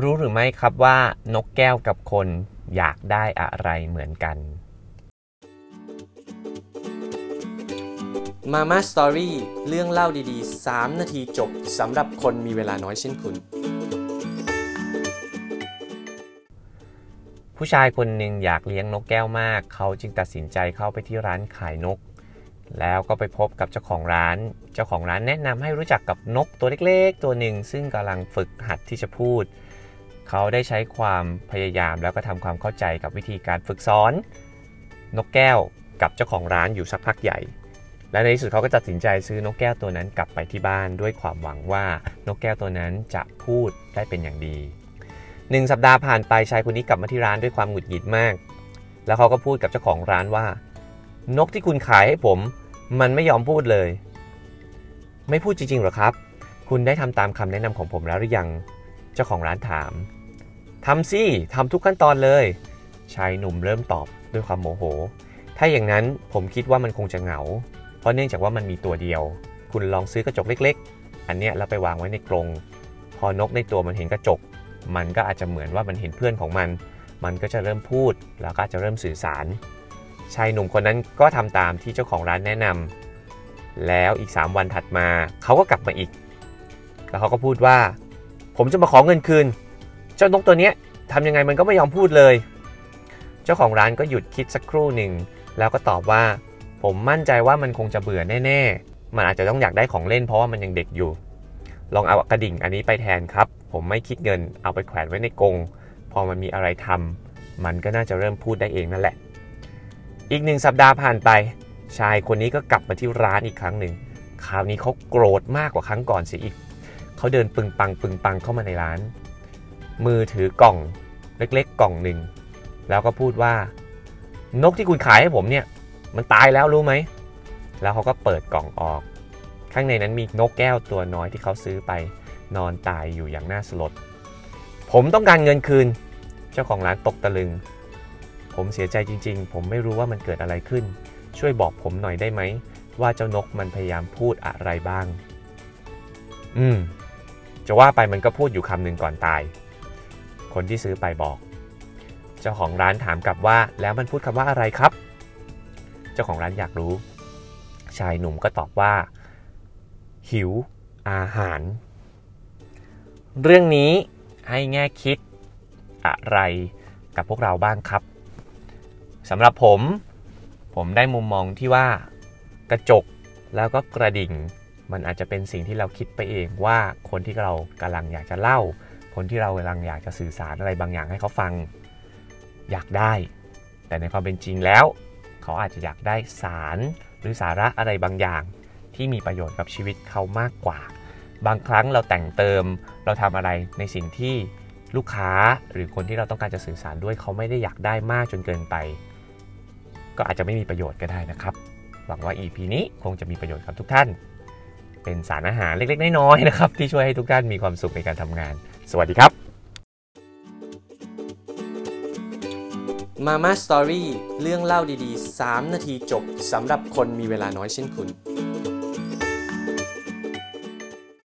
รู้หรือไม่ครับว่านกแก้วกับคนอยากได้อะไรเหมือนกันมาม่าสตอรี่เรื่องเล่าดีๆ 3 นาทีจบสำหรับคนมีเวลาน้อยเช่นคุณ ผู้ชายคนหนึ่งอยากเลี้ยงนกแก้วมาก เขาจึงตัดสินใจเข้าไปที่ร้านขายนก แล้วก็ไปพบกับเจ้าของร้าน เจ้าของร้านแนะนำให้รู้จักกับนกตัวเล็กๆ ตัวหนึ่งซึ่งกำลังฝึกหัดที่จะพูด เขาได้ใช้ความพยายามแล้วก็ทำความเข้าใจกับวิธีการฝึกสอน นกแก้วกับเจ้าของร้านอยู่สักพักใหญ่ และในที่สุดเขาก็ตัดสินใจซื้อนกแก้วตัวนั้นกลับไปที่บ้านด้วยความหวังว่านกแก้วตัวนั้นจะพูดได้เป็นอย่างดีหนึ่งสัปดาห์ผ่านไปชายคนนี้กลับมาที่ร้านด้วยความหงุดหงิดมาก แล้วเขาก็พูดกับเจ้าของร้านว่า นกที่คุณขายให้ผม มันไม่ยอมพูดเลย ไม่พูดจริงๆหรอครับ คุณได้ทำตามคำแนะนำของผมแล้วหรือยัง เจ้าของร้านถาม ทำสิทำทุกขั้นตอนเลย ชายหนุ่มเริ่มตอบด้วยความโมโห ถ้าอย่างนั้นผมคิดว่ามันคงจะเหงา เพราะเนื่องจากว่ามันมีตัวเดียว คุณลองซื้อกระจกเล็ก ๆ อันเนี้ยแล้วไปวางไว้ในกรง พอนกในตัวมันเห็นกระจก มันก็อาจจะเหมือนว่ามันเห็นเพื่อนของมัน มันก็จะเริ่มพูด แล้วก็จะเริ่มสื่อสาร ชายหนุ่มคนนั้นก็ทำตามที่เจ้าของร้านแนะนำแล้วอีก 3 วันถัดมาเขาก็กลับมาอีก แล้วเขาก็พูดว่า ผมจะมาขอเงินคืน จ้านกตัวนี้ทำยังไงมันก็ไม่ยอมพูดเลย เจ้าของร้านก็หยุดคิดสักครู่หนึ่ง แล้วก็ตอบว่า ผมมั่นใจว่ามันคงจะเบื่อแน่ๆ มันอาจจะต้องอยากได้ของเล่นเพราะว่ามันยังเด็กอยู่ ลองเอากระดิ่งอันนี้ไปแทนครับ ผมไม่คิดเงินเอาไปแขวนไว้ในกรงพอมันมีอะไรทำมันก็น่าจะเริ่มพูดได้เองนั่นแหละ อีกหนึ่งสัปดาห์ผ่านไป ชายคนนี้ก็กลับมาที่ร้านอีกครั้งหนึ่งคราวนี้เขาโกรธมากกว่าครั้งก่อนเสียอีกเขาเดินปึงปังปึงปังเข้ามาในร้าน มือถือกล่องเล็กๆ กล่องหนึ่ง แล้วก็พูดว่า นกที่คุณขายให้ผมเนี่ย มันตายแล้วรู้ไหม แล้วเขาก็เปิดกล่องออก ข้างในนั้นมีนกแก้วตัวน้อยที่เขาซื้อไปนอนตายอยู่อย่างน่าสลด ผมต้องการเงินคืน เจ้าของร้านตกตะลึง ผมเสียใจจริง ๆ ผมไม่รู้ว่ามันเกิดอะไรขึ้น ช่วยบอกผมหน่อยได้ไหม ว่าเจ้านกมันพยายามพูดอะไรบ้าง อืม จะว่าไปมันก็พูดอยู่คำหนึ่งก่อนตาย คนที่ซื้อไปบอก เจ้าของร้านถามกลับว่า แล้วมันพูดคำว่าอะไรครับ เจ้าของร้านอยากรู้ ชายหนุ่มก็ตอบว่า หิว อาหาร เรื่องนี้ให้แง่คิดอะไรกับพวกเราบ้างครับสำหรับผม ผมได้มุมมองที่ว่ากระจกแล้วก็กระดิ่ง มันอาจจะเป็นสิ่งที่เราคิดไปเองว่าคนที่เรากำลังอยากจะเล่า คนที่เรากำลังอยากจะสื่อสารอะไรบางอย่างให้เขาฟังอยากได้ แต่ในความเป็นจริงแล้ว เขาอาจจะอยากได้สารหรือสาระอะไรบางอย่าง ที่มีประโยชน์กับชีวิตเขามากกว่า บางครั้งเราแต่งเติมเราทำอะไรในสิ่งที่ลูกค้าหรือคนที่เราต้องการจะสื่อสารด้วยเขาไม่ได้อยากได้มากจนเกินไป ก็อาจจะไม่มีประโยชน์ก็ได้นะครับ หวังว่า EP นี้คงจะมีประโยชน์กับทุกท่าน เป็นสารอาหารเล็กๆ น้อยๆนะครับ ที่ช่วยให้ทุกท่านมีความสุขในการทำงาน สวัสดีครับมาม่าสตอรี่เรื่องเล่าดีๆ 3 นาทีจบสำหรับคนมีเวลาน้อยเช่นคุณ